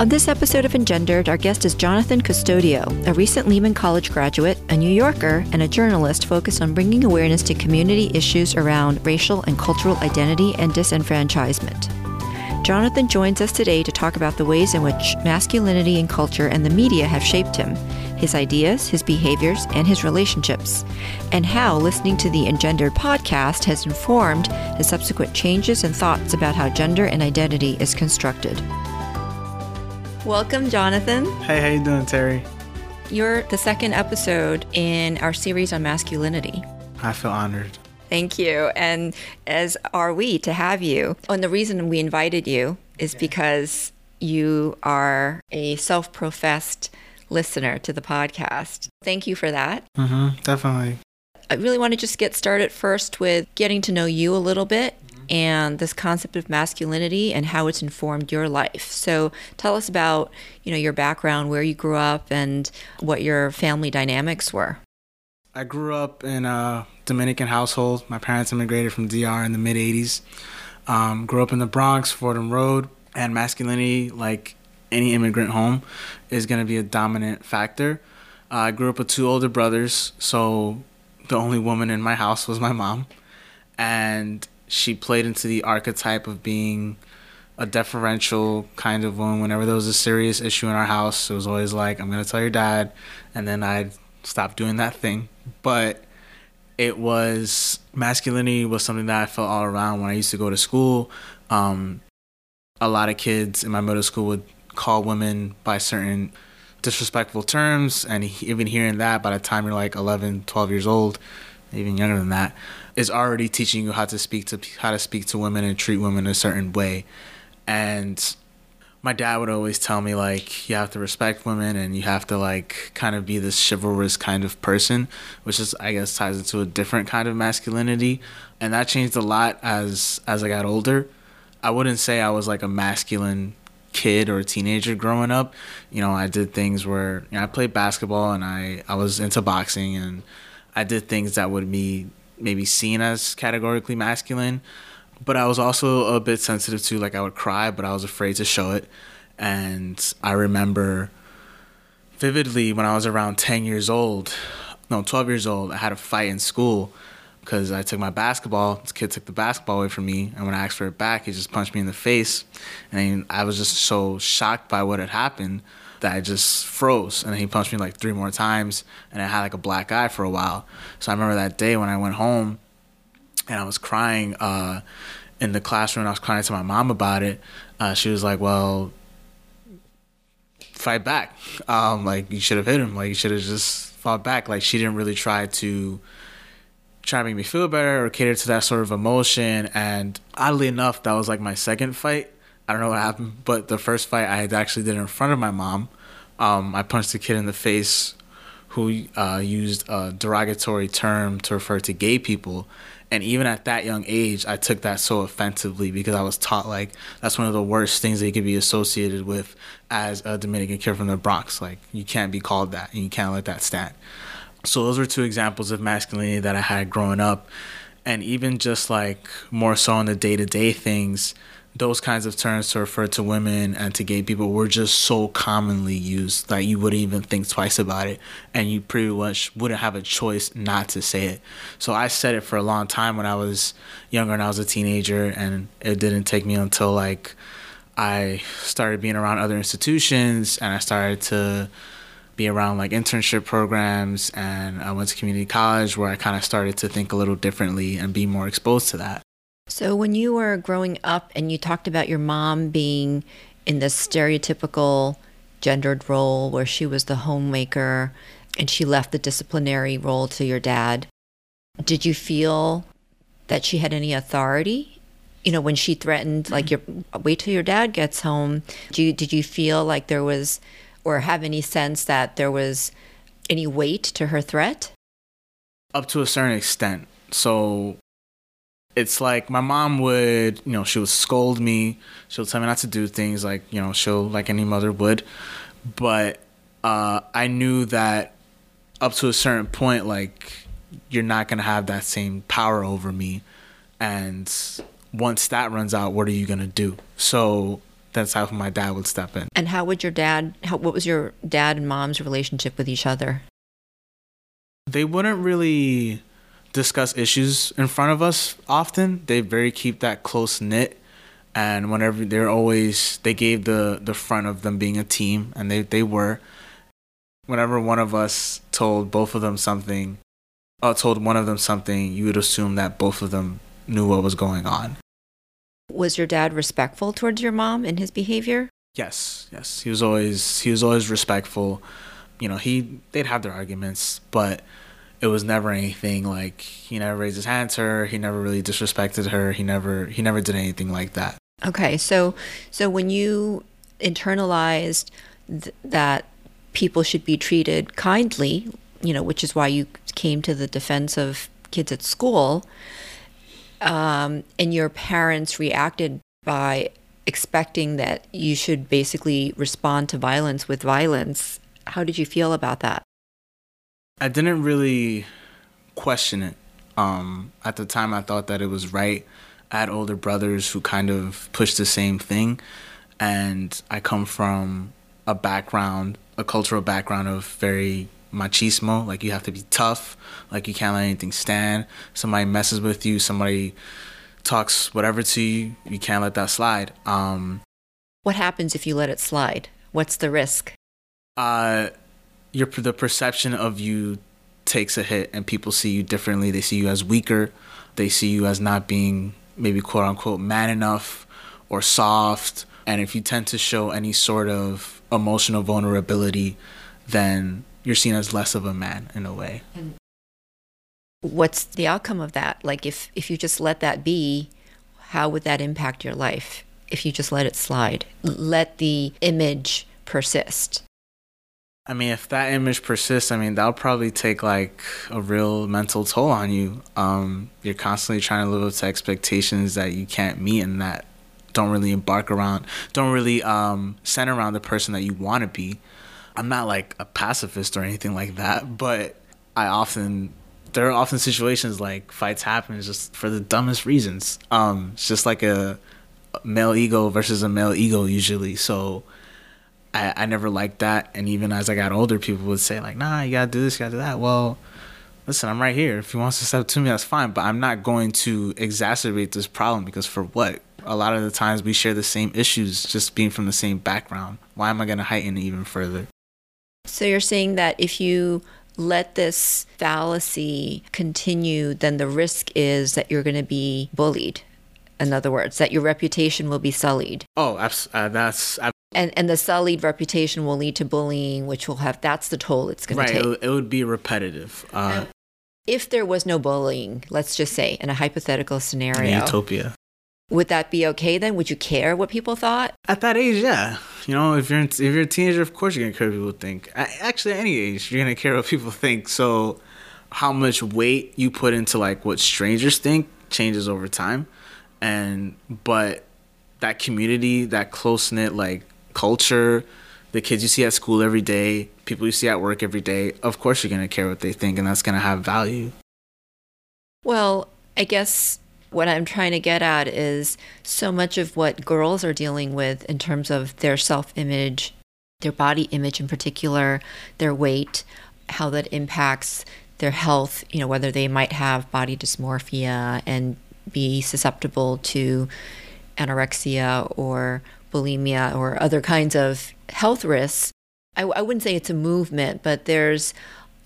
On this episode of Engendered, our guest is Jonathan Custodio, a recent Lehman College graduate, a New Yorker, and a journalist focused on bringing awareness to community issues around racial and cultural identity and disenfranchisement. Jonathan joins us today to talk about the ways in which masculinity and culture and the media have shaped him, his ideas, his behaviors, and his relationships, and how listening to the Engendered podcast has informed his subsequent changes and thoughts about how gender and identity is constructed. Welcome, Jonathan. Hey, how you doing, Teri? You're the second episode in our series on masculinity. I feel honored. Thank you. And as are we to have you. And the reason we invited you is because you are a self professed listener to the podcast. Thank you for that. Mm-hmm, definitely. I really want to just get started first with getting to know you a little bit and this concept of masculinity and how it's informed your life. So tell us about, you know, your background, where you grew up and what your family dynamics were. I grew up in a Dominican household. My parents immigrated from DR in the mid 80s. Um, grew up in the Bronx, Fordham Road, and masculinity, like any immigrant home, is going to be a dominant factor. Uh, I grew up with two older brothers, so the only woman in my house was my mom. And she played into the archetype of being a deferential kind of woman. Whenever there was a serious issue in our house, it was always like, "I'm gonna tell your dad," and then I'd stop doing that thing. But it was masculinity was something that I felt all around when I used to go to school. Um, a lot of kids in my middle school would call women by certain disrespectful terms, and even hearing that by the time you're like 11, 12 years old, even younger than that, is already teaching you how to speak to how to speak to women and treat women a certain way. And my dad would always tell me like you have to respect women and you have to like kind of be this chivalrous kind of person, which is I guess ties into a different kind of masculinity. And that changed a lot as as I got older. I wouldn't say I was like a masculine kid or a teenager growing up. You know, I did things where you know, I played basketball and I I was into boxing and I did things that would be maybe seen as categorically masculine. But I was also a bit sensitive to like I would cry, but I was afraid to show it. And I remember vividly when I was around 10 years old, no, 12 years old, I had a fight in school because I took my basketball. This kid took the basketball away from me, and when I asked for it back, he just punched me in the face. And I was just so shocked by what had happened that I just froze. And he punched me like three more times, and I had like a black eye for a while. So I remember that day when I went home and I was crying uh, in the classroom. I was crying to my mom about it. Uh, she was like, "Well, fight back. Um, like you should have hit him. Like you should have just fought back. Like she didn't really try to." try to make me feel better or cater to that sort of emotion and oddly enough that was like my second fight I don't know what happened, but the first fight I had actually did in front of my mom. Um, I punched a kid in the face who uh, used a derogatory term to refer to gay people. And even at that young age, I took that so offensively because I was taught like that's one of the worst things that you could be associated with as a Dominican kid from the Bronx. Like you can't be called that, and you can't let that stand. So those were two examples of masculinity that I had growing up, and even just like more so on the day to day things those kinds of terms to refer to women and to gay people were just so commonly used that you wouldn't even think twice about it and you pretty much wouldn't have a choice not to say it. So I said it for a long time when I was younger and I was a teenager and it didn't take me until like I started being around other institutions and I started to be around like internship programs and I went to community college where I kind of started to think a little differently and be more exposed to that. So, when you were growing up and you talked about your mom being in this stereotypical gendered role where she was the homemaker and she left the disciplinary role to your dad, did you feel that she had any authority? You know, when she threatened, like, mm-hmm. your wait till your dad gets home, did you, did you feel like there was, or have any sense that there was any weight to her threat? Up to a certain extent. So it's like my mom would, you know, she would scold me. She'll tell me not to do things like, you know, she'll like any mother would. But uh, I knew that up to a certain point, like you're not gonna have that same power over me. And once that runs out, what are you gonna do? So that's how my dad would step in. And how would your dad? How, what was your dad and mom's relationship with each other? They wouldn't really discuss issues in front of us often. They very keep that close knit, and whenever they're always they gave the the front of them being a team, and they they were. Whenever one of us told both of them something, uh, told one of them something, you would assume that both of them knew what was going on. Was your dad respectful towards your mom in his behavior? Yes, yes. He was always he was always respectful. You know, he they'd have their arguments, but it was never anything like he never raised his hand to her. He never really disrespected her. He never he never did anything like that. Okay, so so when you internalized th- that people should be treated kindly, you know, which is why you came to the defense of kids at school, um, and your parents reacted by expecting that you should basically respond to violence with violence. How did you feel about that? I didn't really question it. Um, at the time, I thought that it was right. I had older brothers who kind of pushed the same thing, and I come from a background, a cultural background of very machismo. Like you have to be tough. Like you can't let anything stand. Somebody messes with you. Somebody talks whatever to you. You can't let that slide. Um, what happens if you let it slide? What's the risk? Uh, your the perception of you takes a hit and people see you differently. They see you as weaker. They see you as not being maybe quote unquote man enough or soft. And if you tend to show any sort of emotional vulnerability, then you're seen as less of a man in a way. And what's the outcome of that? Like if if you just let that be, how would that impact your life? If you just let it slide, let the image persist. I mean, if that image persists, I mean, that'll probably take like a real mental toll on you. Um, you're constantly trying to live up to expectations that you can't meet and that don't really embark around, don't really um, center around the person that you want to be. I'm not like a pacifist or anything like that, but I often, there are often situations like fights happen just for the dumbest reasons. Um, it's just like a male ego versus a male ego usually. So, I, I never liked that. And even as I got older, people would say, like, nah, you gotta do this, you gotta do that. Well, listen, I'm right here. If he wants to step to me, that's fine. But I'm not going to exacerbate this problem because for what? A lot of the times we share the same issues just being from the same background. Why am I going to heighten it even further? So you're saying that if you let this fallacy continue, then the risk is that you're going to be bullied. In other words, that your reputation will be sullied. Oh, uh, that's and and the sullied reputation will lead to bullying, which will have that's the toll it's going right, to take. Right, it, would be repetitive. Uh, if there was no bullying, let's just say in a hypothetical scenario, utopia, would that be okay then? Would you care what people thought? At that age, yeah. You know, if you're if you're a teenager, of course you're gonna care what people think. Actually, at any age, you're gonna care what people think. So, how much weight you put into like what strangers think changes over time, and but that community, that close knit like culture, the kids you see at school every day, people you see at work every day, of course you're going to care what they think and that's going to have value. Well, I guess what I'm trying to get at is so much of what girls are dealing with in terms of their self image, their body image in particular, their weight, how that impacts their health, you know, whether they might have body dysmorphia and be susceptible to anorexia or bulimia or other kinds of health risks, I, I wouldn't say it's a movement, but there's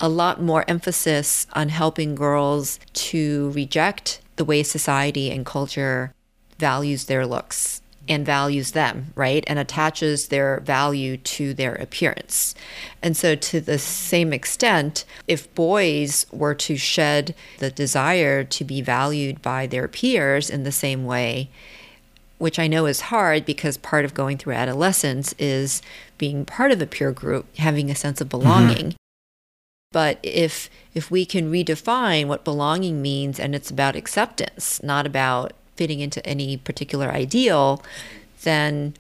a lot more emphasis on helping girls to reject the way society and culture values their looks and values them, right? And attaches their value to their appearance. And so, to the same extent, if boys were to shed the desire to be valued by their peers in the same way, which I know is hard because part of going through adolescence is being part of a peer group, having a sense of belonging. Mm-hmm. But if if we can redefine what belonging means and it's about acceptance, not about fitting into any particular ideal, then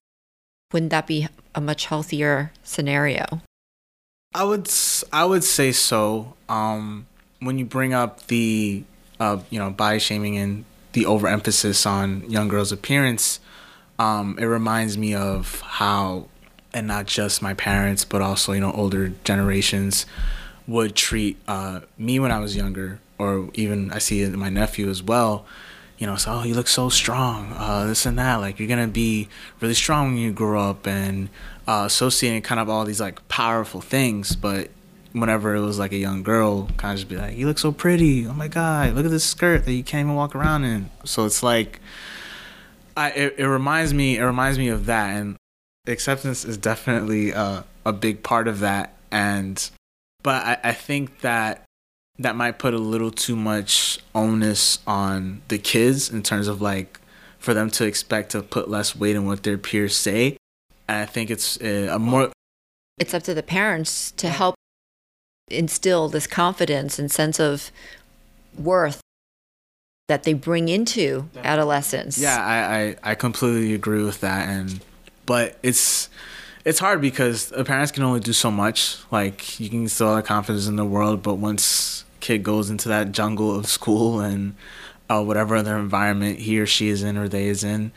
wouldn't that be a much healthier scenario? I would I would say so. Um, when you bring up the uh, you know body shaming and the overemphasis on young girls' appearance, um, it reminds me of how, and not just my parents, but also you know older generations would treat uh, me when I was younger, or even I see my nephew as well. You know, so oh, you look so strong, uh, this and that. Like you're gonna be really strong when you grow up, and uh, associating kind of all these like powerful things. But whenever it was like a young girl, kind of just be like, "You look so pretty! Oh my god, look at this skirt that you can't even walk around in." So it's like, I it, it reminds me it reminds me of that, and acceptance is definitely uh, a big part of that. And but I, I think that that might put a little too much onus on the kids in terms of like for them to expect to put less weight in what their peers say. And I think it's uh, a more it's up to the parents to help instill this confidence and sense of worth that they bring into adolescence. Yeah, I, I, I completely agree with that and but it's it's hard because the parents can only do so much. Like you can still have confidence in the world, but once kid goes into that jungle of school and uh, whatever other environment he or she is in or they is in,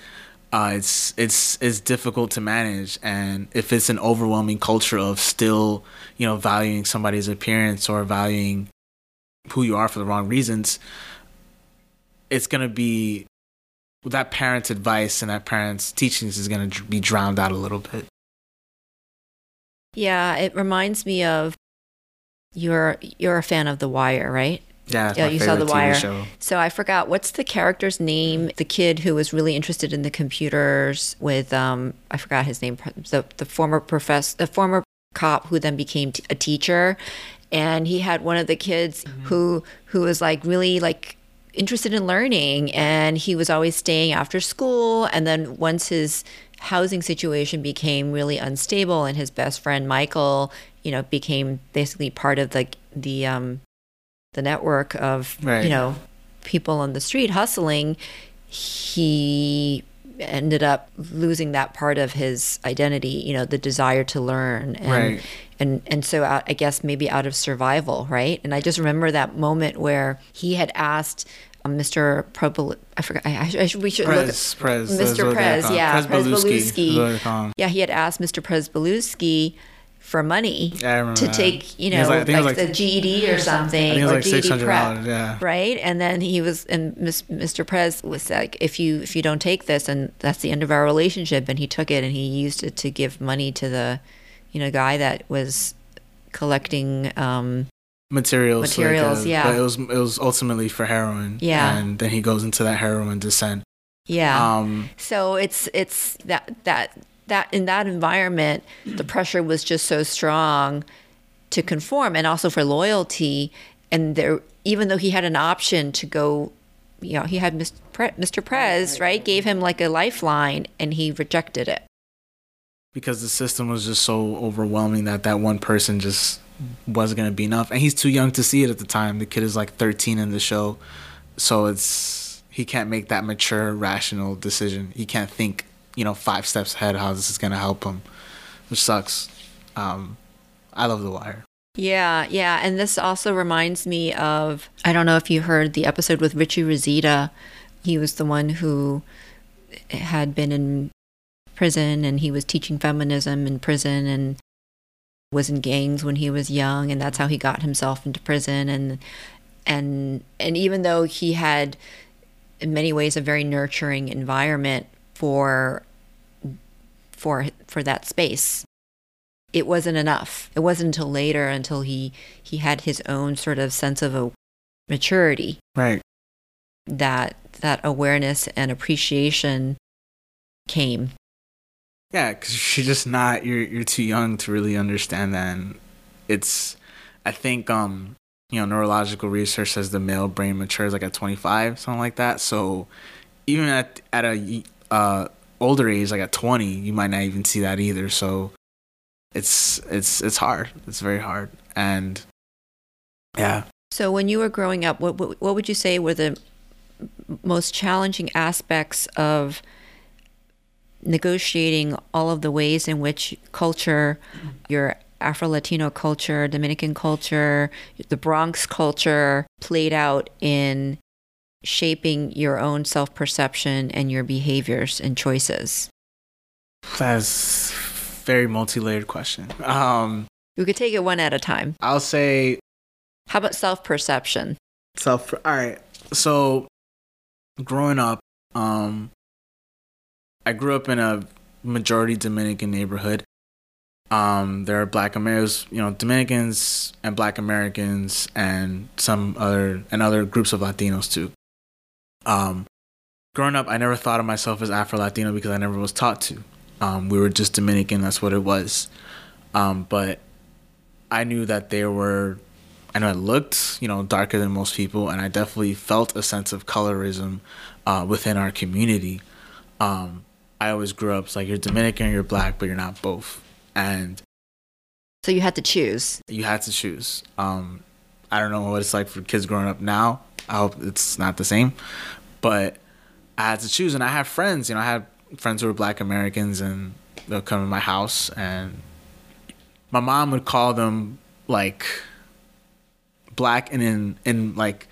uh, it's it's it's difficult to manage. And if it's an overwhelming culture of still, you know, valuing somebody's appearance or valuing who you are for the wrong reasons, it's gonna be that parent's advice and that parent's teachings is gonna be drowned out a little bit. Yeah, it reminds me of you're you're a fan of The Wire, right? Yeah, yeah, you saw The Wire. Show. So I forgot what's the character's name. The kid who was really interested in the computers with um, I forgot his name. The the former professor, the former cop who then became t- a teacher, and he had one of the kids mm-hmm. who who was like really like interested in learning, and he was always staying after school. And then once his housing situation became really unstable, and his best friend Michael, you know, became basically part of the the um, the network of right. you know people on the street hustling, he ended up losing that part of his identity, you know, the desire to learn. And, right. And, and so out, I guess maybe out of survival, right? And I just remember that moment where he had asked um, Mr. Probel, I forgot, I, I, we should Prez, look at, Prez, Mr. Prez, yeah, Prez Yeah, he had asked Mr. Prez for money to take, you know, like, like, like, the GED or something, or like GED prep, yeah. right? And then he was, and Mr. Prez was like, if you if you don't take this, and that's the end of our relationship. And he took it and he used it to give money to the, you know, guy that was collecting um, materials. Materials, like, uh, yeah. But it was it was ultimately for heroin. Yeah. And then he goes into that heroin descent. Yeah. Um, so it's it's that that that in that environment, the pressure was just so strong to conform and also for loyalty. And there, even though he had an option to go, you know, he had Mr. Prez, right, gave him like a lifeline and he rejected it. Because the system was just so overwhelming that that one person just wasn't going to be enough. And he's too young to see it at the time. The kid is like 13 in the show. So it's, he can't make that mature, rational decision. He can't think you know five steps ahead how this is to help him, which sucks. Um, I love The Wire. Yeah, yeah, and this also reminds me of I don't know if you heard the episode with Richie Reseda. He was the one who had been in prison and he was teaching feminism in prison and was in gangs when he was young and that's how he got himself into prison and and and even though he had in many ways a very nurturing environment for for for that space. It wasn't enough. It wasn't until later until he he had his own sort of sense of a maturity right. that that awareness and appreciation came. Yeah because you're just not you're you're too young to really understand that. And it's i think um you know neurological research says the male brain matures like at 25 something like that. So even at at a uh, older age, like at 20, you might not even see that either. So it's it's it's hard. It's very hard, and yeah. So when you were growing up, what what, what would you say were the most challenging aspects of negotiating all of the ways in which culture, your Afro Latino culture, Dominican culture, the Bronx culture played out in shaping your own self perception and your behaviors and choices? That's very multi layered question. Um, we could take it one at a time. I'll say. How about self perception? Self. All right. So, growing up, um, I grew up in a majority Dominican neighborhood. Um, there are Black Americans, you know, Dominicans and Black Americans, and some other and other groups of Latinos too. Um, growing up, I never thought of myself as Afro Latino because I never was taught to. Um, we were just Dominican. That's what it was. Um, but I knew that there were, I know I looked, you know, darker than most people, and I definitely felt a sense of colorism uh, within our community. Um, I always grew up it's like you're Dominican, you're black, but you're not both, and so you had to choose. You had to choose. Um, I don't know what it's like for kids growing up now. I hope it's not the same, but I had to choose, and I had friends. You know, I had friends who were Black Americans, and they'll come to my house, and my mom would call them like black, and in in like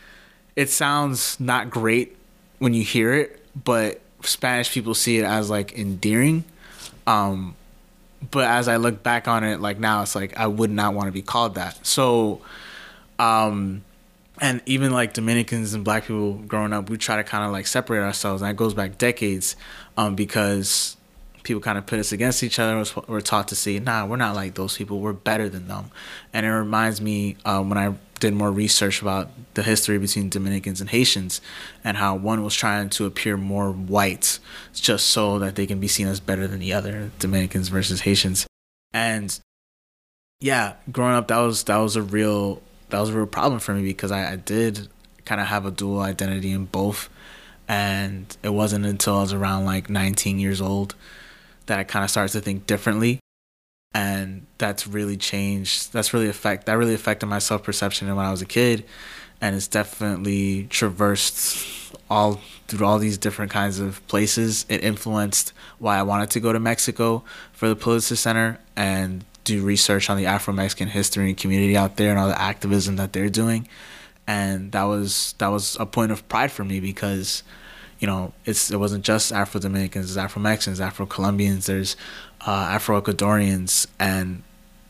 it sounds not great when you hear it, but Spanish people see it as like endearing. Um, but as I look back on it, like now, it's like I would not want to be called that. So, um, and even like Dominicans and Black people growing up, we try to kind of like separate ourselves, and that goes back decades, um, because people kind of put us against each other. We're taught to say, "Nah, we're not like those people. We're better than them." And it reminds me uh, when I did more research about the history between Dominicans and Haitians, and how one was trying to appear more white, just so that they can be seen as better than the other, Dominicans versus Haitians. And yeah, growing up, that was that was a real that was a real problem for me because I, I did kind of have a dual identity in both. And it wasn't until I was around like 19 years old that I kind of started to think differently. And that's really changed. That's really affect that really affected my self perception when I was a kid, and it's definitely traversed all through all these different kinds of places. It influenced why I wanted to go to Mexico for the Pulitzer Center and do research on the Afro Mexican history and community out there and all the activism that they're doing. And that was that was a point of pride for me because, you know, it's it wasn't just Afro Dominicans, it's Afro Mexicans, Afro Colombians, there's uh, Afro Ecuadorians, and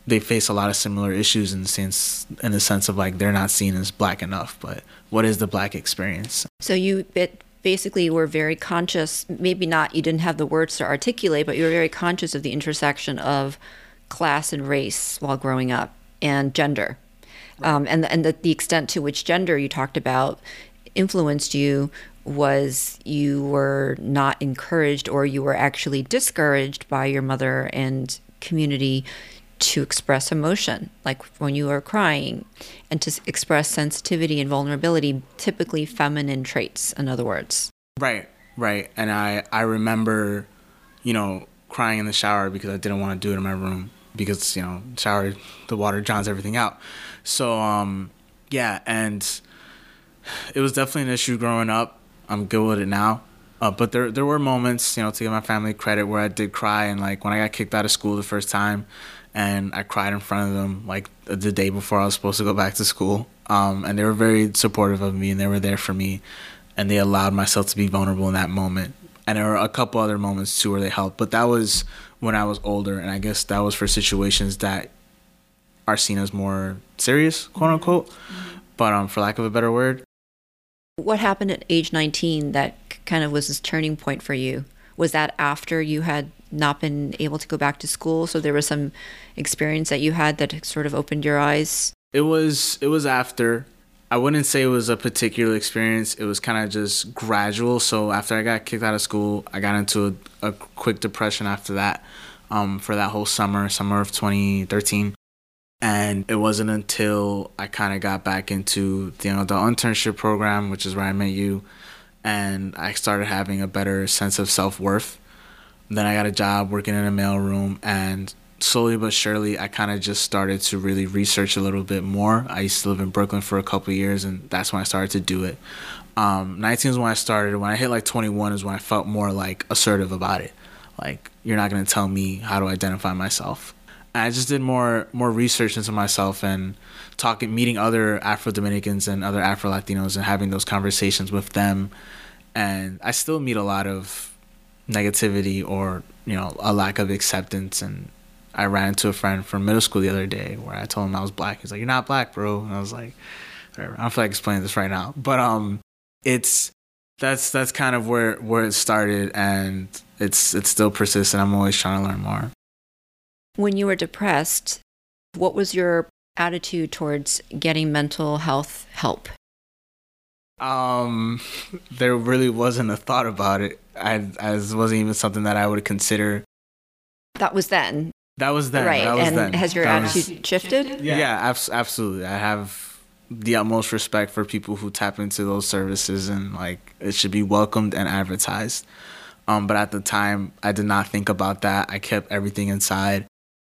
they face a lot of similar issues in the sense in the sense of like they're not seen as black enough. But what is the black experience? So you bit basically were very conscious maybe not you didn't have the words to articulate but you were very conscious of the intersection of class and race while growing up and gender. Um, and and the, the extent to which gender you talked about influenced you was you were not encouraged or you were actually discouraged by your mother and community to express emotion, like when you were crying, and to express sensitivity and vulnerability, typically feminine traits, in other words. Right, right. And I, I remember, you know, crying in the shower because I didn't want to do it in my room because you know shower the water drowns everything out. So um yeah and it was definitely an issue growing up. I'm good with it now. Uh, but there there were moments you know to give my family credit where i did cry and like when i got kicked out of school the first time and i cried in front of them like the day before i was supposed to go back to school. Um and they were very supportive of me and they were there for me and they allowed myself to be vulnerable in that moment and there were a couple other moments too where they helped but that was when I was older, and I guess that was for situations that are seen as more serious, quote unquote. Mm-hmm. But um, for lack of a better word, what happened at age 19 that kind of was this turning point for you? Was that after you had not been able to go back to school? So there was some experience that you had that sort of opened your eyes. It was. It was after. I wouldn't say it was a particular experience. It was kind of just gradual. So after I got kicked out of school, I got into a, a quick depression after that um, for that whole summer, summer of 2013. And it wasn't until I kind of got back into the, you know, the internship program, which is where I met you, and I started having a better sense of self worth. Then I got a job working in a mailroom, and slowly but surely, I kind of just started to really research a little bit more. I used to live in Brooklyn for a couple years, and that's when I started to do it. Um, 19 is when I started. When I hit like 21 is when I felt more like assertive about it. Like you're not gonna tell me how to identify myself. I just did more more research into myself and talking, meeting other Afro Dominicans and other Afro Latinos and having those conversations with them. And I still meet a lot of negativity or you know a lack of acceptance and I ran into a friend from middle school the other day where I told him I was black. He's like, "You're not black, bro." And I was like, "Whatever." I don't feel like explaining this right now, but um, it's that's that's kind of where where it started, and it's it's still persistent. I'm always trying to learn more. When you were depressed, what was your attitude towards getting mental health help? Um, there really wasn't a thought about it. I, as wasn't even something that I would consider. That was then. That was then. Right. Was and then. has your that attitude was, shifted? Yeah, yeah abs- absolutely. I have the utmost respect for people who tap into those services and like it should be welcomed and advertised. Um, but at the time, I did not think about that. I kept everything inside.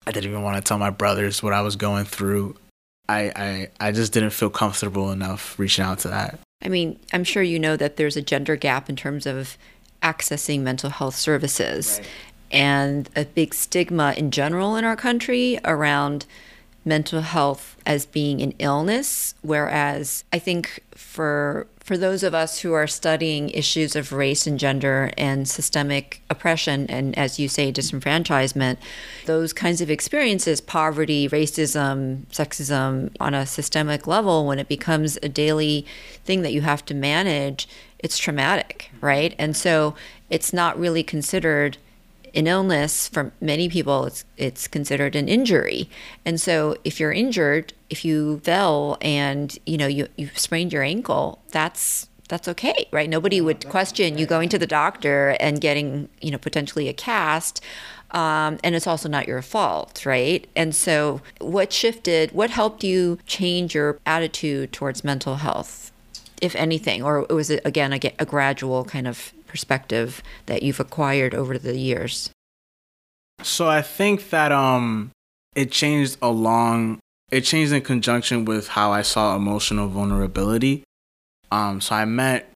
I didn't even want to tell my brothers what I was going through. I, I, I just didn't feel comfortable enough reaching out to that. I mean, I'm sure you know that there's a gender gap in terms of accessing mental health services right. And a big stigma in general in our country around mental health as being an illness. Whereas i think for for those of us who are studying issues of race and gender and systemic oppression and as you say disenfranchisement those kinds of experiences poverty racism sexism on a systemic level when it becomes a daily thing that you have to manage it's traumatic right? And so it's not really considered an illness for many people it's it's considered an injury. And so if you're injured if you fell and you know you you sprained your ankle that's that's okay right? Nobody would question you going to the doctor and getting you know potentially a cast um, and it's also not your fault right? And so what shifted what helped you change your attitude towards mental health if anything? Or was it again a, a gradual kind of perspective that you've acquired over the years? So I think that um it changed along it changed in conjunction with how I saw emotional vulnerability. Um so I met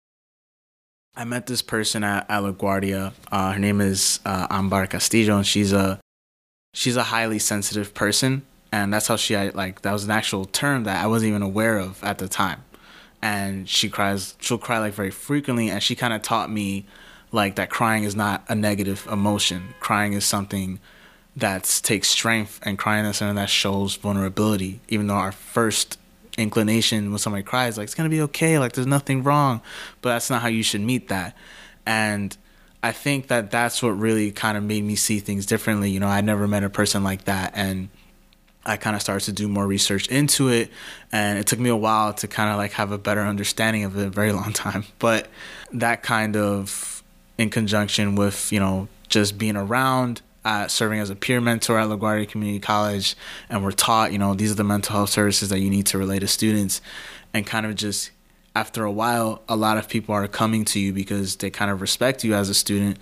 I met this person at, at LaGuardia. Uh, her name is uh, Ambar Castillo, and she's a she's a highly sensitive person, and that's how she like that was an actual term that I wasn't even aware of at the time and she cries she'll cry like very frequently and she kind of taught me like that crying is not a negative emotion. Crying is something that takes strength and crying is something that shows vulnerability. Even though our first inclination when somebody cries like it's gonna be okay like there's nothing wrong but that's not how you should meet that. And i think that that's what really kind of made me see things differently. You know i never met a person like that and I kind of started to do more research into it, and it took me a while to kind of like have a better understanding of it, a very long time. But that kind of, in conjunction with you know just being around, uh, serving as a peer mentor at LaGuardia Community College, and we're taught you know these are the mental health services that you need to relate to students, and kind of just after a while, a lot of people are coming to you because they kind of respect you as a student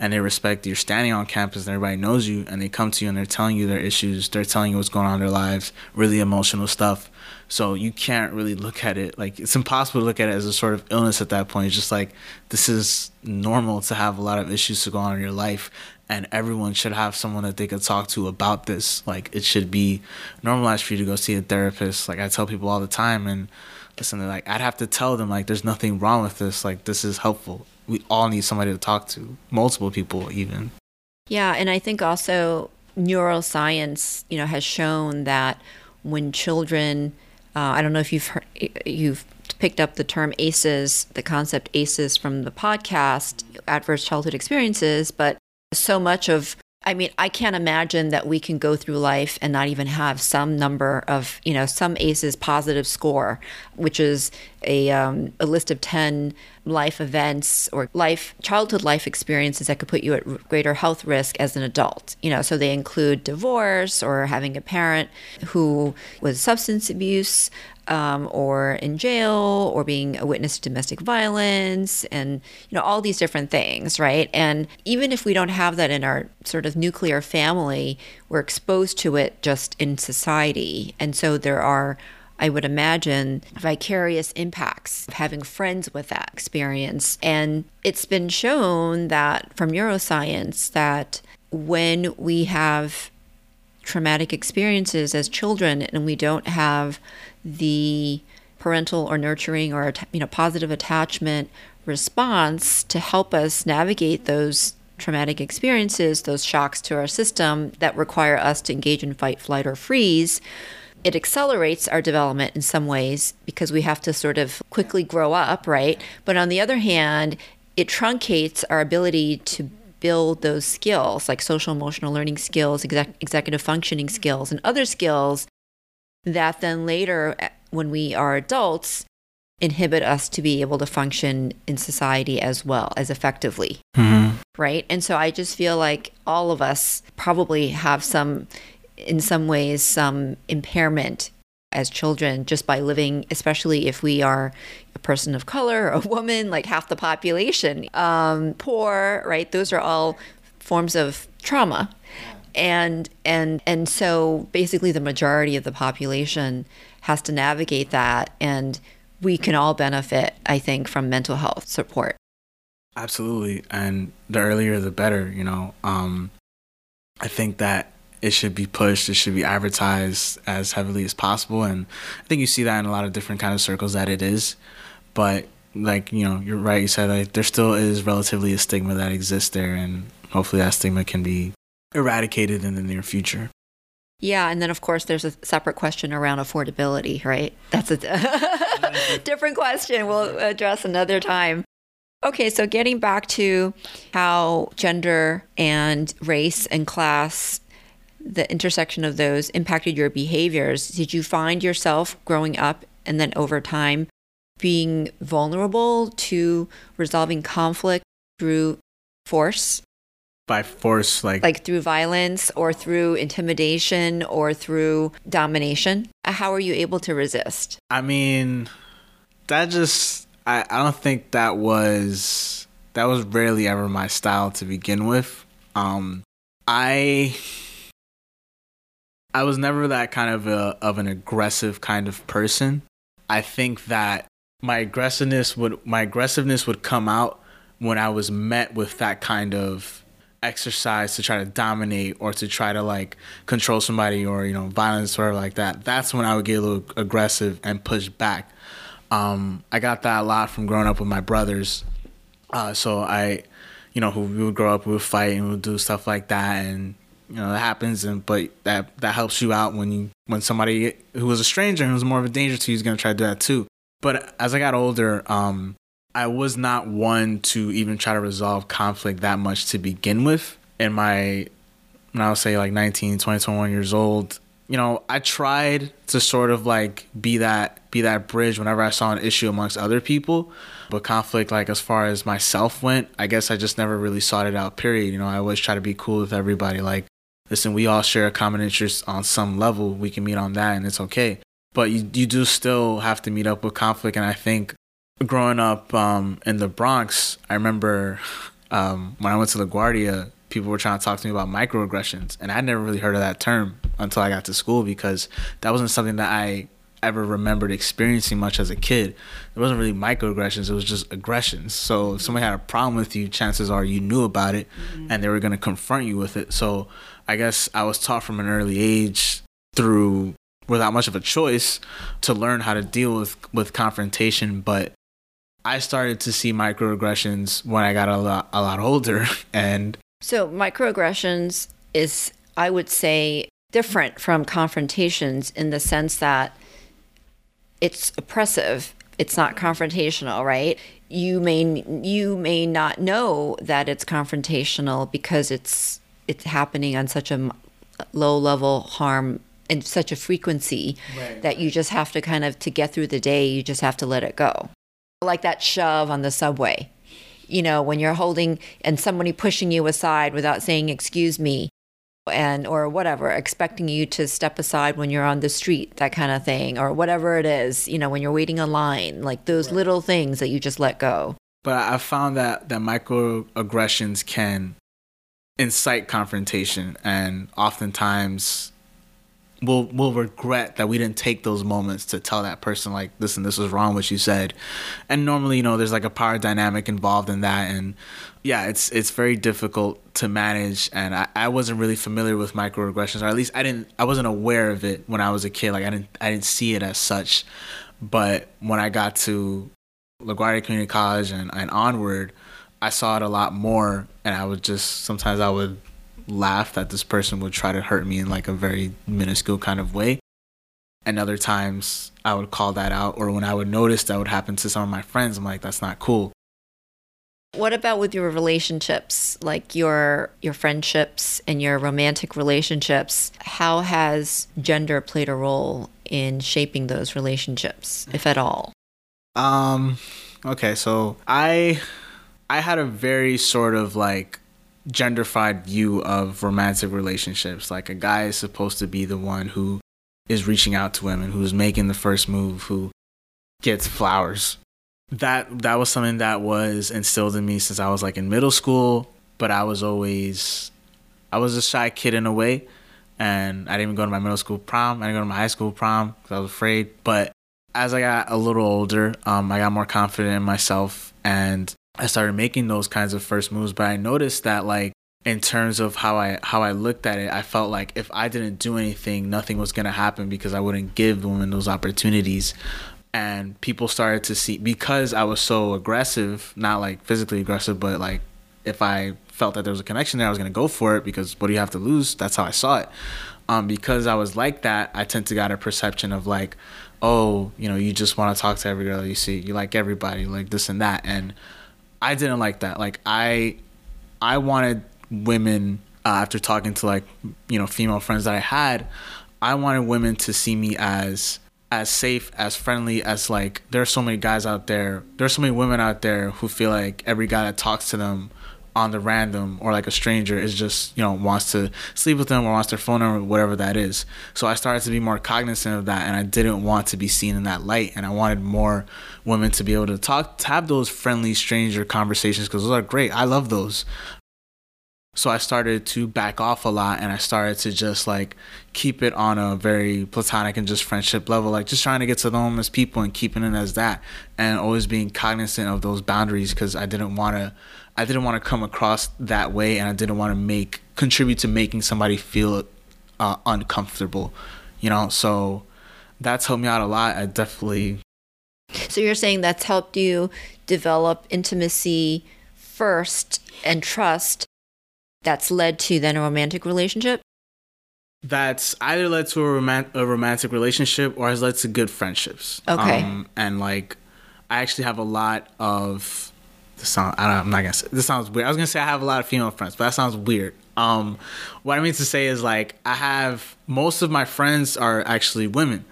and they respect you're standing on campus and everybody knows you and they come to you and they're telling you their issues they're telling you what's going on in their lives really emotional stuff. So you can't really look at it like it's impossible to look at it as a sort of illness at that point. It's just like this is normal to have a lot of issues to go on in your life and everyone should have someone that they could talk to about this. Like it should be normalized for you to go see a therapist. Like i tell people all the time and listen like i'd have to tell them like there's nothing wrong with this. Like this is helpful we all need somebody to talk to, multiple people even. Yeah, and I think also neuroscience, you know, has shown that when children, uh, I don't know if you've heard, you've picked up the term ACEs, the concept ACEs from the podcast, adverse childhood experiences, but so much of I mean, I can't imagine that we can go through life and not even have some number of, you know, some ACEs positive score, which is a, um, a list of 10 life events or life childhood life experiences that could put you at greater health risk as an adult you know? So they include divorce or having a parent who was substance abuse um, or in jail or being a witness to domestic violence and you know all these different things right? And even if we don't have that in our sort of nuclear family we're exposed to it just in society. And so there are I would imagine vicarious impacts of having friends with that experience. And it's been shown that from neuroscience that when we have traumatic experiences as children and we don't have the parental or nurturing or you know positive attachment response to help us navigate those traumatic experiences, those shocks to our system that require us to engage in fight, flight, or freeze, it accelerates our development in some ways because we have to sort of quickly grow up, right? But on the other hand, it truncates our ability to build those skills like social emotional learning skills, exec- executive functioning skills, and other skills that then later, eh, when we are adults, inhibit us to be able to function in society as well as effectively. Mm-hmm. Right. And so I just feel like all of us probably have some, in some ways, some impairment as children just by living, especially if we are a person of color, a woman, like half the population, um, poor, right? Those are all forms of trauma. And and and so basically the majority of the population has to navigate that and we can all benefit i think from mental health support. Absolutely. And the earlier the better you know? Um, i think that it should be pushed it should be advertised as heavily as possible and i think you see that in a lot of different kind of circles that it is but like you know you're right you said like there still is relatively a stigma that exists there and hopefully that stigma can be eradicated in the near future. Yeah, and then of course there's a separate question around affordability, right? That's a different question we'll address another time. Okay, so getting back to how gender and race and class, the intersection of those impacted your behaviors, did you find yourself growing up and then over time being vulnerable to resolving conflict through force? by force like like through violence or through intimidation or through domination? How are you able to resist? I mean that just i, I don't think that was that was rarely ever my style to begin with. Um i i was never that kind of a of an aggressive kind of person. I think that my aggressiveness would my aggressiveness would come out when i was met with that kind of exercise to try to dominate or to try to like control somebody or you know violence or like that. That's when i would get a little aggressive and push back. Um, i got that a lot from growing up with my brothers. Uh, so i you know who we would grow up we would fight and we would do stuff like that. And you know that happens and but that that helps you out when you when somebody who was a stranger and was more of a danger to you is going to try to do that too but as i got older um, I was not one to even try to resolve conflict that much to begin with. In my, when I was say like 19, 20, 21 years old, you know, I tried to sort of like be that be that bridge whenever I saw an issue amongst other people. But conflict, like as far as myself went, I guess I just never really sought it out. Period. You know, I always try to be cool with everybody. Like, listen, we all share a common interest on some level. We can meet on that, and it's okay. But you you do still have to meet up with conflict, and I think growing up um, in the Bronx, I remember um, when I went to LaGuardia, people were trying to talk to me about microaggressions, and I'd never really heard of that term until I got to school because that wasn't something that I ever remembered experiencing much as a kid. It wasn't really microaggressions; it was just aggressions. So if somebody had a problem with you, chances are you knew about it, mm-hmm. and they were going to confront you with it. So I guess I was taught from an early age through without much of a choice to learn how to deal with with confrontation but I started to see microaggressions when I got a lot, a lot older. And so, microaggressions is, I would say, different from confrontations in the sense that it's oppressive. It's not confrontational, right? You may you may not know that it's confrontational because it's it's happening on such a low level harm and such a frequency right. that you just have to kind of to get through the day you just have to let it go Like that shove on the subway. You know, when you're holding and somebody pushing you aside without saying, excuse me, and or whatever, expecting you to step aside when you're on the street, that kind of thing, or whatever it is, you know, when you're waiting in line, like those right. little things that you just let go. But I found that that microaggressions can incite confrontation and oftentimes we'll we'll regret that we didn't take those moments to tell that person like listen this was wrong what you said. And normally you know there's like a power dynamic involved in that and yeah it's it's very difficult to manage and I, I wasn't really familiar with microaggressions or at least I didn't I wasn't aware of it when I was a kid like I didn't I didn't see it as such. But when I got to LaGuardia Community College and, and onward I saw it a lot more and I would just sometimes I would laugh that this person would try to hurt me in like a very minuscule kind of way. And other times I would call that out, or when I would notice that would happen to some of my friends, I'm like, that's not cool. What about with your relationships, like your your friendships and your romantic relationships? How has gender played a role in shaping those relationships, if at all? Um okay, so I I had a very sort of like genderfied view of romantic relationships. Like a guy is supposed to be the one who is reaching out to women, who's making the first move, who gets flowers. That that was something that was instilled in me since I was like in middle school, but I was always I was a shy kid in a way, and I didn't even go to my middle school prom. I didn't go to my high school prom because I was afraid. But as I got a little older, um, I got more confident in myself, and I started making those kinds of first moves, but I noticed that like in terms of how I how I looked at it, I felt like if I didn't do anything, nothing was gonna happen because I wouldn't give women those opportunities. And people started to see because I was so aggressive, not like physically aggressive, but like if I felt that there was a connection there, I was gonna go for it because what do you have to lose? That's how I saw it. Um, because I was like that, I tend to get a perception of like, oh, you know, you just want to talk to every girl you see, you like everybody, like this and that, and I didn't like that. Like I I wanted women uh, after talking to like you know female friends that I had, I wanted women to see me as as safe, as friendly as like there's so many guys out there. There's so many women out there who feel like every guy that talks to them on the random or like a stranger is just you know wants to sleep with them or wants their phone number whatever that is. So i started to be more cognizant of that and i didn't want to be seen in that light and i wanted more women to be able to talk to have those friendly stranger conversations because those are great. I love those. So I started to back off a lot and I started to just like keep it on a very platonic and just friendship level, like just trying to get to know them as people and keeping it as that and always being cognizant of those boundaries because I didn't want to I didn't want to come across that way, and I didn't want to make contribute to making somebody feel uh, uncomfortable. You know, so that's helped me out a lot. I definitely. So you're saying that's helped you develop intimacy first and trust. That's led to then a romantic relationship. That's either led to a, a romantic relationship or has led to good friendships. Okay. Um, and like, I actually have a lot of this sound I am not gonna say this sounds weird. I was gonna say I have a lot of female friends, but that sounds weird. Um, what I mean to say is like I have most of my friends are actually women,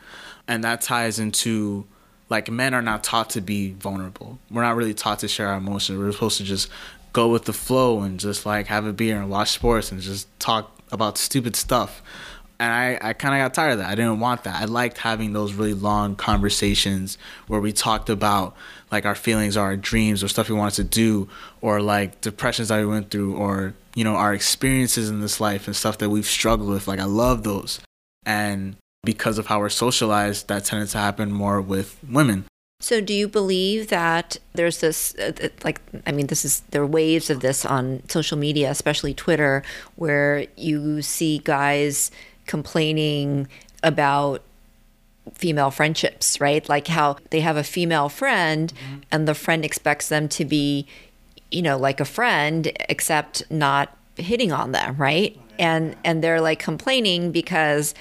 and that ties into like men are not taught to be vulnerable. We're not really taught to share our emotions. We're supposed to just go with the flow and just like have a beer and watch sports and just talk about stupid stuff and I, I kind of got tired of that. I didn't want that. I liked having those really long conversations where we talked about like our feelings or our dreams or stuff we wanted to do or like depressions that we went through or you know our experiences in this life and stuff that we've struggled with. Like I love those, and because of how we're socialized, that tended to happen more with women. So, do you believe that there's this, uh, like, I mean, this is, there are waves of this on social media, especially Twitter, where you see guys complaining about female friendships, right? Like how they have a female friend mm-hmm. and the friend expects them to be, you know, like a friend except not hitting on them, right? And and they're like complaining because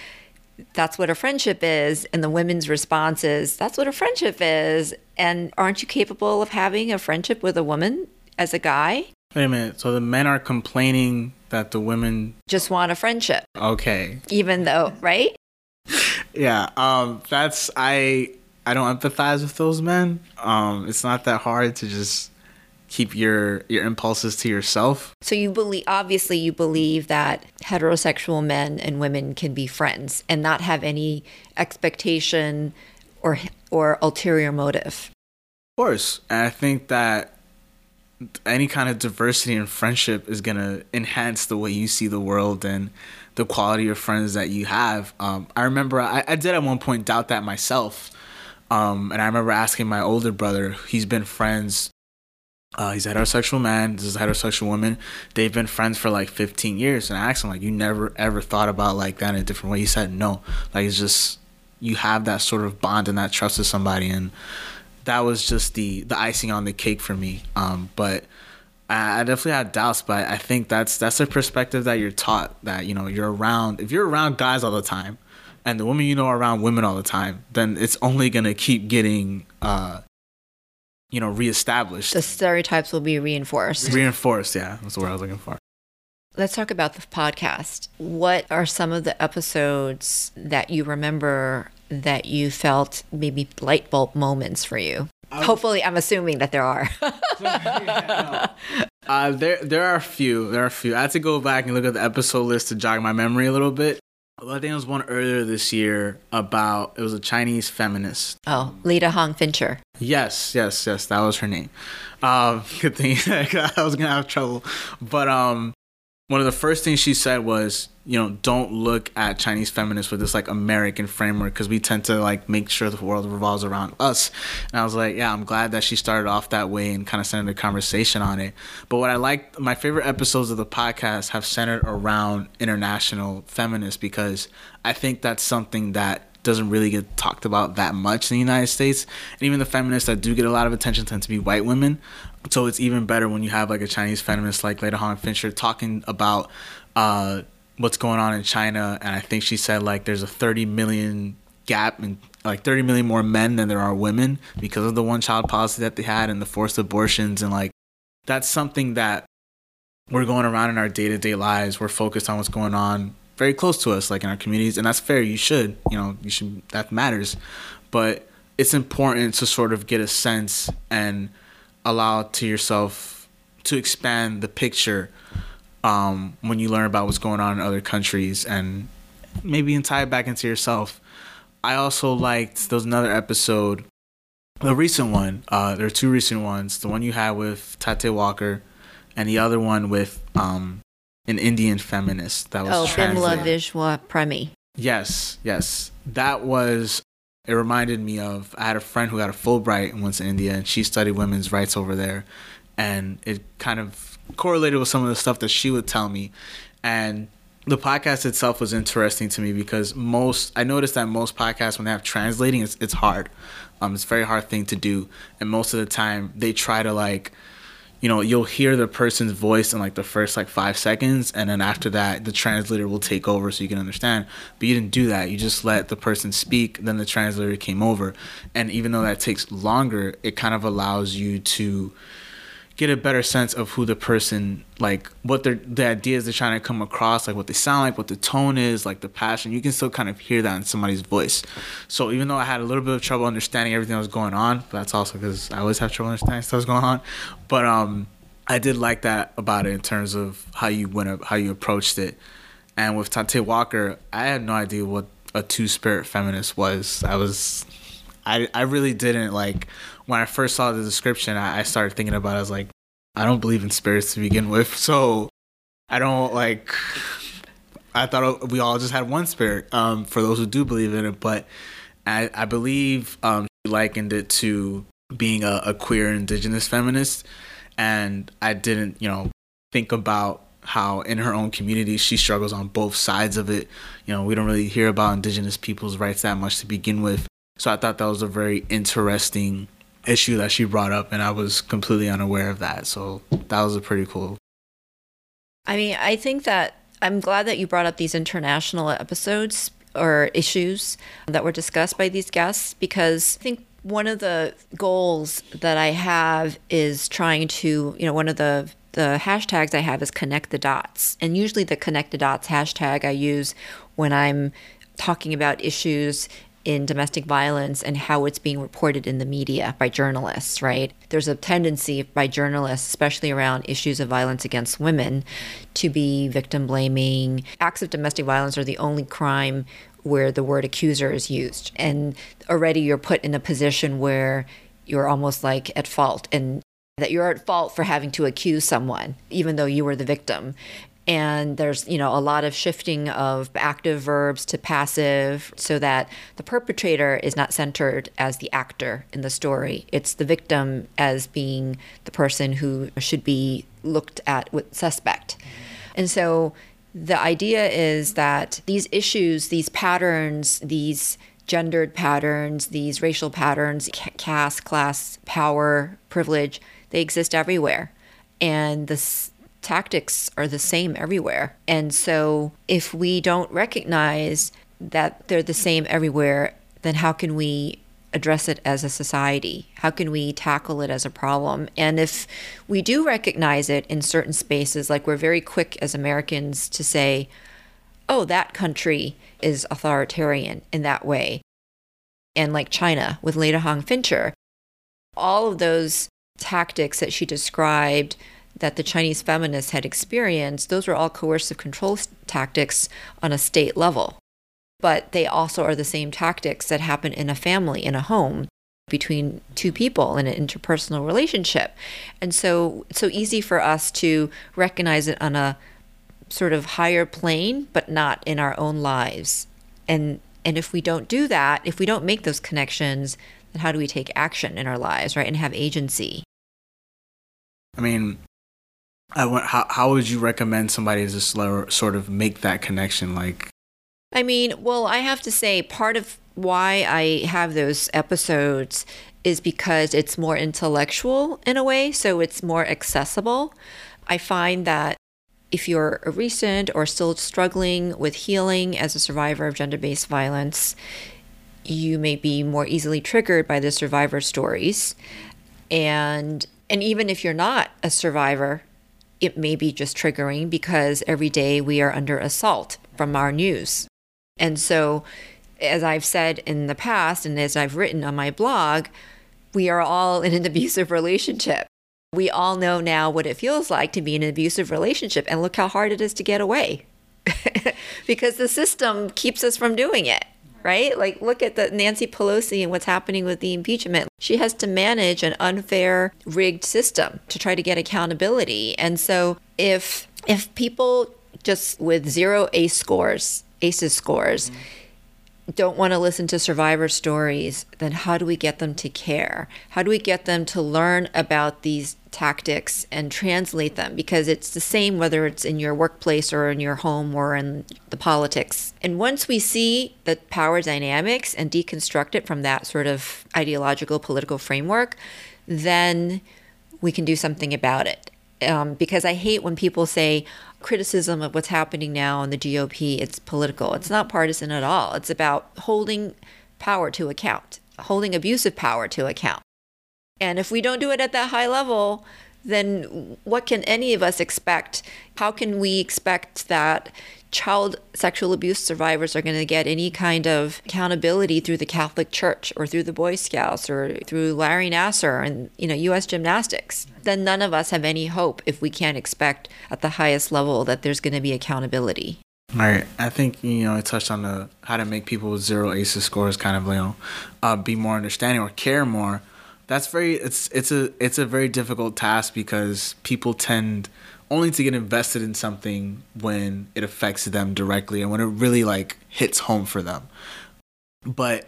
that's what a friendship is and the women's response is that's what a friendship is and aren't you capable of having a friendship with a woman as a guy? Wait a minute. So the men are complaining that the women just want a friendship. Okay. Even though, right? yeah. Um. That's I. I don't empathize with those men. Um, it's not that hard to just keep your your impulses to yourself. So you believe obviously you believe that heterosexual men and women can be friends and not have any expectation or or ulterior motive. Of course. And I think that any kind of diversity in friendship is going to enhance the way you see the world and the quality of friends that you have. Um, I remember I, I, did at one point doubt that myself. Um, and I remember asking my older brother, he's been friends uh, he's a heterosexual man. This is a heterosexual woman. They've been friends for like 15 years. And I asked him, like, you never ever thought about like that in a different way? He said, no. Like, it's just, you have that sort of bond and that trust with somebody. And that was just the, the icing on the cake for me. Um, but I, I definitely had doubts, but I think that's, that's the perspective that you're taught that, you know, you're around, if you're around guys all the time and the women you know are around women all the time, then it's only going to keep getting, uh, you know, reestablished. The stereotypes will be reinforced. Reinforced, yeah. That's the word I was looking for. Let's talk about the podcast. What are some of the episodes that you remember that you felt maybe light bulb moments for you? Hopefully, I'm assuming that there are. uh, there, there are a few. There are a few. I had to go back and look at the episode list to jog my memory a little bit. Well, I think there was one earlier this year about it was a Chinese feminist. Oh, Leta Hong Fincher. Yes, yes, yes, that was her name. Um, good thing I was gonna have trouble, but um, one of the first things she said was, you know, don't look at Chinese feminists with this like American framework because we tend to like make sure the world revolves around us. And I was like, yeah, I'm glad that she started off that way and kind of centered a conversation on it. But what I like, my favorite episodes of the podcast have centered around international feminists because I think that's something that doesn't really get talked about that much in the United States. And even the feminists that do get a lot of attention tend to be white women. So it's even better when you have like a Chinese feminist like Leta Hong Fincher talking about uh, what's going on in China. And I think she said like there's a 30 million gap and like 30 million more men than there are women because of the one child policy that they had and the forced abortions. And like that's something that we're going around in our day to day lives. We're focused on what's going on very close to us, like in our communities, and that's fair. You should, you know, you should. That matters, but it's important to sort of get a sense and allow to yourself to expand the picture um, when you learn about what's going on in other countries and maybe tie it back into yourself. I also liked there was another episode, the recent one. Uh, there are two recent ones. The one you had with Taté Walker, and the other one with um, an Indian feminist that was oh Bimla Vishwapremi. Yes, yes, that was. It reminded me of I had a friend who got a Fulbright and went to India, and she studied women's rights over there, and it kind of correlated with some of the stuff that she would tell me, and the podcast itself was interesting to me because most I noticed that most podcasts when they have translating it's it's hard. Um, it's a very hard thing to do, and most of the time they try to like you know you'll hear the person's voice in like the first like five seconds and then after that the translator will take over so you can understand. But you didn't do that. You just let the person speak then the translator came over. And even though that takes longer it kind of allows you to get a better sense of who the person like what their the ideas they're trying to come across like what they sound like what the tone is like the passion. You can still kind of hear that in somebody's voice. So even though i had a little bit of trouble understanding everything that was going on that's also because i always have trouble understanding stuff that's going on but um i did like that about it in terms of how you went up how you approached it. And with Taté Walker i had no idea what a two-spirit feminist was. I was I, I really didn't like when I first saw the description, I, I started thinking about it. I was like, I don't believe in spirits to begin with. So I don't like, I thought we all just had one spirit um, for those who do believe in it. But I, I believe um, she likened it to being a, a queer indigenous feminist. And I didn't, you know, think about how in her own community she struggles on both sides of it. You know, we don't really hear about indigenous people's rights that much to begin with. So I thought that was a very interesting issue that she brought up, and I was completely unaware of that. So that was a pretty cool. I mean, I think that I'm glad that you brought up these international episodes or issues that were discussed by these guests because I think one of the goals that I have is trying to, you know, one of the the hashtags I have is connect the dots. And usually the connect the dots hashtag I use when I'm talking about issues in domestic violence and how it's being reported in the media by journalists, right? There's a tendency by journalists, especially around issues of violence against women, to be victim blaming. Acts of domestic violence are the only crime where the word accuser is used. And already you're put in a position where you're almost like at fault and that you're at fault for having to accuse someone, even though you were the victim and there's you know a lot of shifting of active verbs to passive so that the perpetrator is not centered as the actor in the story. It's the victim as being the person who should be looked at with suspect. And so the idea is that these issues these patterns these gendered patterns these racial patterns caste class power privilege they exist everywhere. And this tactics are the same everywhere. And so if we don't recognize that they're the same everywhere, then how can we address it as a society? How can we tackle it as a problem? And if we do recognize it in certain spaces, like we're very quick as Americans to say, oh, that country is authoritarian in that way. And like China with Leta Hong Fincher, all of those tactics that she described that the Chinese feminists had experienced, those were all coercive control tactics on a state level. But they also are the same tactics that happen in a family, in a home, between two people in an interpersonal relationship. And so so easy for us to recognize it on a sort of higher plane, but not in our own lives. And and if we don't do that, if we don't make those connections, then how do we take action in our lives, right? And have agency. I mean, I want, how how would you recommend somebody to slow, sort of make that connection? Like, I mean, well, I have to say, part of why I have those episodes is because it's more intellectual in a way, so it's more accessible. I find that if you're a recent or still struggling with healing as a survivor of gender based violence, you may be more easily triggered by the survivor stories. And and even if you're not a survivor it may be just triggering because every day we are under assault from our news. And so, as I've said in the past, and as I've written on my blog, we are all in an abusive relationship. We all know now what it feels like to be in an abusive relationship, and look how hard it is to get away because the system keeps us from doing it right? Like, look at the Nancy Pelosi and what's happening with the impeachment. She has to manage an unfair, rigged system to try to get accountability. And so, if if people just with zero ACE scores, ACEs scores, mm-hmm don't want to listen to survivor stories, then how do we get them to care? How do we get them to learn about these tactics and translate them? Because it's the same whether it's in your workplace or in your home or in the politics. And once we see the power dynamics and deconstruct it from that sort of ideological political framework, then we can do something about it. Um, because I hate when people say, criticism of what's happening now in the GOP, it's political. It's not partisan at all. It's about holding power to account, holding abusive power to account. And if we don't do it at that high level, then what can any of us expect? How can we expect that child sexual abuse survivors are going to get any kind of accountability through the Catholic Church or through the Boy Scouts or through Larry Nassar and you know US gymnastics, then none of us have any hope if we can't expect at the highest level that there's going to be accountability. Right. I think you know I touched on the how to make people with zero ACEs scores kind of you know uh, be more understanding or care more. That's very it's it's a it's a very difficult task because people tend only to get invested in something when it affects them directly and when it really like hits home for them. But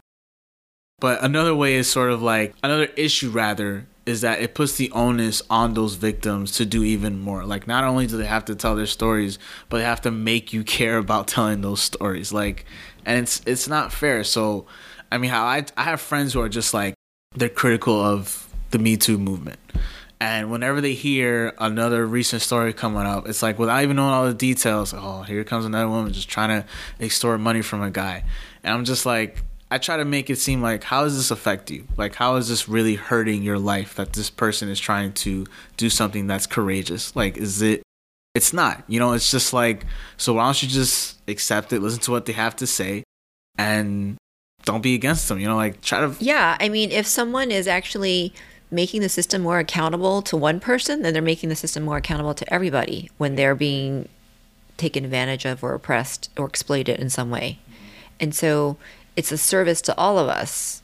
but another way is sort of like another issue rather is that it puts the onus on those victims to do even more. Like not only do they have to tell their stories, but they have to make you care about telling those stories. Like and it's it's not fair. So I mean how I I have friends who are just like they're critical of the Me Too movement. And whenever they hear another recent story coming up, it's like without even knowing all the details, oh, here comes another woman just trying to extort money from a guy. And I'm just like, I try to make it seem like, how does this affect you? Like, how is this really hurting your life that this person is trying to do something that's courageous? Like, is it, it's not, you know, it's just like, so why don't you just accept it, listen to what they have to say, and don't be against them. You know, like try to. Yeah, I mean, if someone is actually making the system more accountable to one person, then they're making the system more accountable to everybody when they're being taken advantage of or oppressed or exploited in some way. And so it's a service to all of us.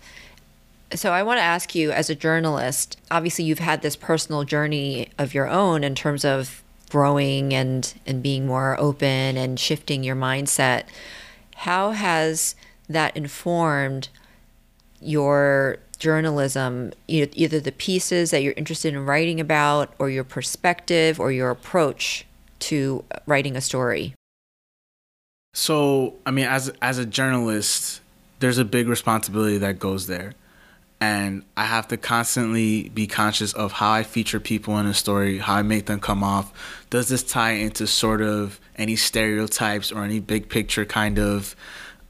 So I want to ask you as a journalist, obviously you've had this personal journey of your own in terms of growing and and being more open and shifting your mindset. How has that informed your journalism, either the pieces that you're interested in writing about, or your perspective, or your approach to writing a story? So, I mean, as as a journalist, there's a big responsibility that goes there. And I have to constantly be conscious of how I feature people in a story, how I make them come off. Does this tie into sort of any stereotypes or any big picture kind of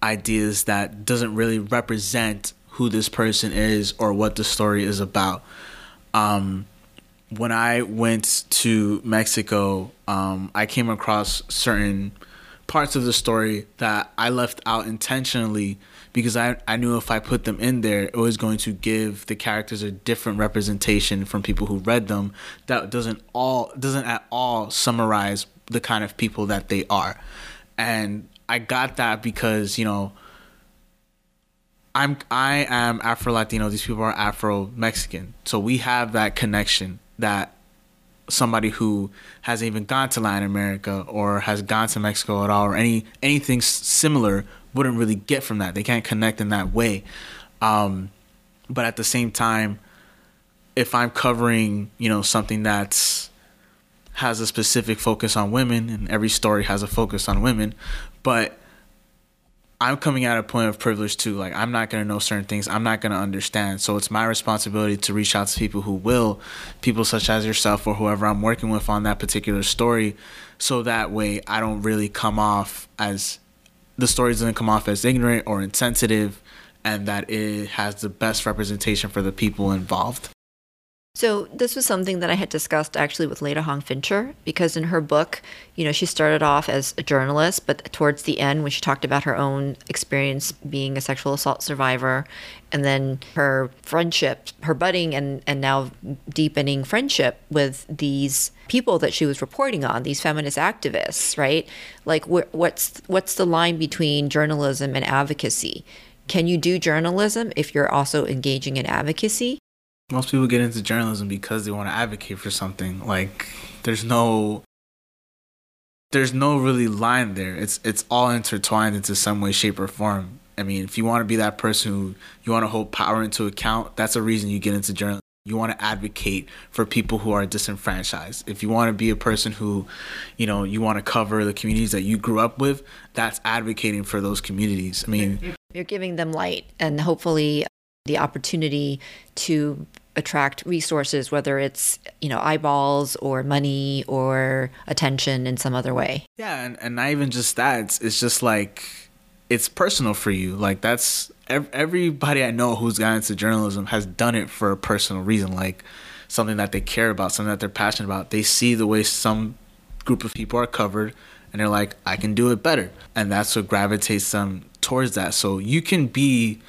ideas that doesn't really represent who this person is or what the story is about? Um, when I went to Mexico, um, I came across certain parts of the story that I left out intentionally because I, I knew if I put them in there, it was going to give the characters a different representation from people who read them that doesn't all doesn't at all summarize the kind of people that they are. And I got that because, you know, I'm I am Afro Latino, these people are Afro Mexican. So we have that connection that somebody who hasn't even gone to Latin America or has gone to Mexico at all or any anything similar wouldn't really get from that. They can't connect in that way. Um, but at the same time, if I'm covering, you know, something that's has a specific focus on women, and every story has a focus on women, but I'm coming at a point of privilege too. Like I'm not gonna know certain things. I'm not gonna understand. So it's my responsibility to reach out to people who will, people such as yourself or whoever I'm working with on that particular story, so that way I don't really come off as the story doesn't come off as ignorant or insensitive, and that it has the best representation for the people involved. So this was something that I had discussed actually with Leta Hong Fincher because in her book, you know, she started off as a journalist, but towards the end when she talked about her own experience being a sexual assault survivor and then her friendship, her budding and and now deepening friendship with these people that she was reporting on, these feminist activists, right? Like wh- what's what's the line between journalism and advocacy? Can you do journalism if you're also engaging in advocacy? Most people get into journalism because they want to advocate for something. Like there's no there's no really line there. It's it's all intertwined into some way, shape, or form. I mean, if you want to be that person who you want to hold power into account, that's a reason you get into journalism. You want to advocate for people who are disenfranchised. If you want to be a person who, you know, you want to cover the communities that you grew up with, that's advocating for those communities. I mean, you're giving them light and hopefully the opportunity to attract resources, whether it's, you know, eyeballs or money or attention in some other way. Yeah, and, and not even just that. It's, it's just like, it's personal for you. Like, that's everybody I know who's gotten into journalism has done it for a personal reason, like something that they care about, something that they're passionate about. They see the way some group of people are covered and they're like, I can do it better. And that's what gravitates them towards that. So you can be,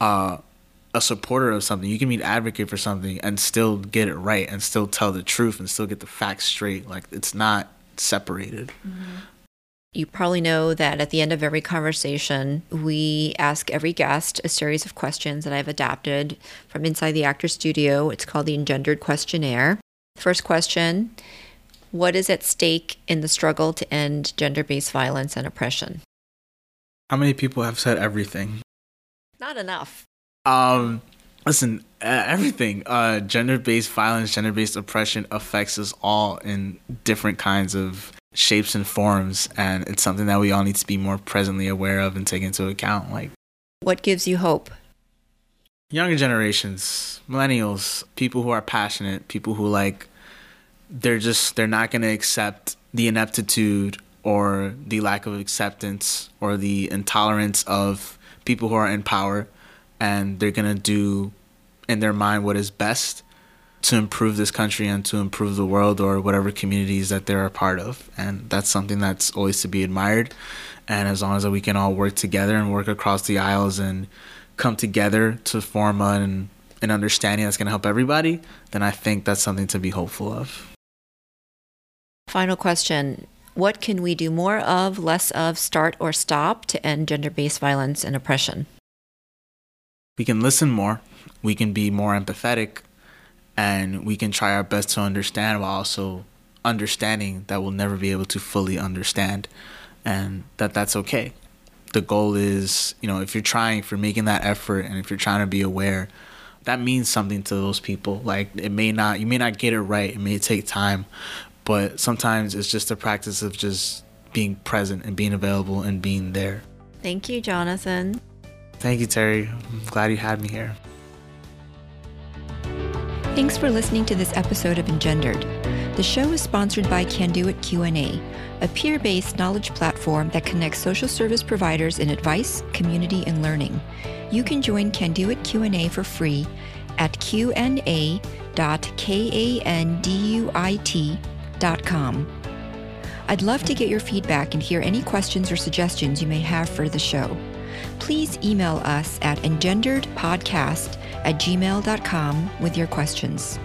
uh, a supporter of something. You can be an advocate for something and still get it right and still tell the truth and still get the facts straight. Like it's not separated. Mm-hmm. You probably know that at the end of every conversation, we ask every guest a series of questions that I've adapted from inside the actor studio. It's called the Engendered Questionnaire. First question What is at stake in the struggle to end gender based violence and oppression? How many people have said everything? Not enough. Um, listen, uh, everything, uh, gender-based violence, gender-based oppression affects us all in different kinds of shapes and forms, and it's something that we all need to be more presently aware of and take into account. Like, what gives you hope? Younger generations, millennials, people who are passionate, people who like, they're just they're not going to accept the ineptitude or the lack of acceptance or the intolerance of people who are in power and they're going to do in their mind what is best to improve this country and to improve the world or whatever communities that they're a part of. And that's something that's always to be admired. And as long as we can all work together and work across the aisles and come together to form an an understanding that's going to help everybody, then I think that's something to be hopeful of. Final question. What can we do more of, less of, start or stop to end gender based violence and oppression? We can listen more, we can be more empathetic, and we can try our best to understand while also understanding that we'll never be able to fully understand and that that's okay. The goal is, you know, if you're trying, if you're making that effort and if you're trying to be aware, that means something to those people. Like it may not, you may not get it right. It may take time, but sometimes it's just a practice of just being present and being available and being there. Thank you, Jonathan. Thank you, Teri. I'm glad you had me here. Thanks for listening to this episode of Engendered. The show is sponsored by Kanduit Q&A, a peer-based knowledge platform that connects social service providers in advice, community, and learning. You can join Kanduit Q&A for free at qna.kanduit.com. I'd love to get your feedback and hear any questions or suggestions you may have for the show. Please email us at engenderedpodcast at gmail.com with your questions.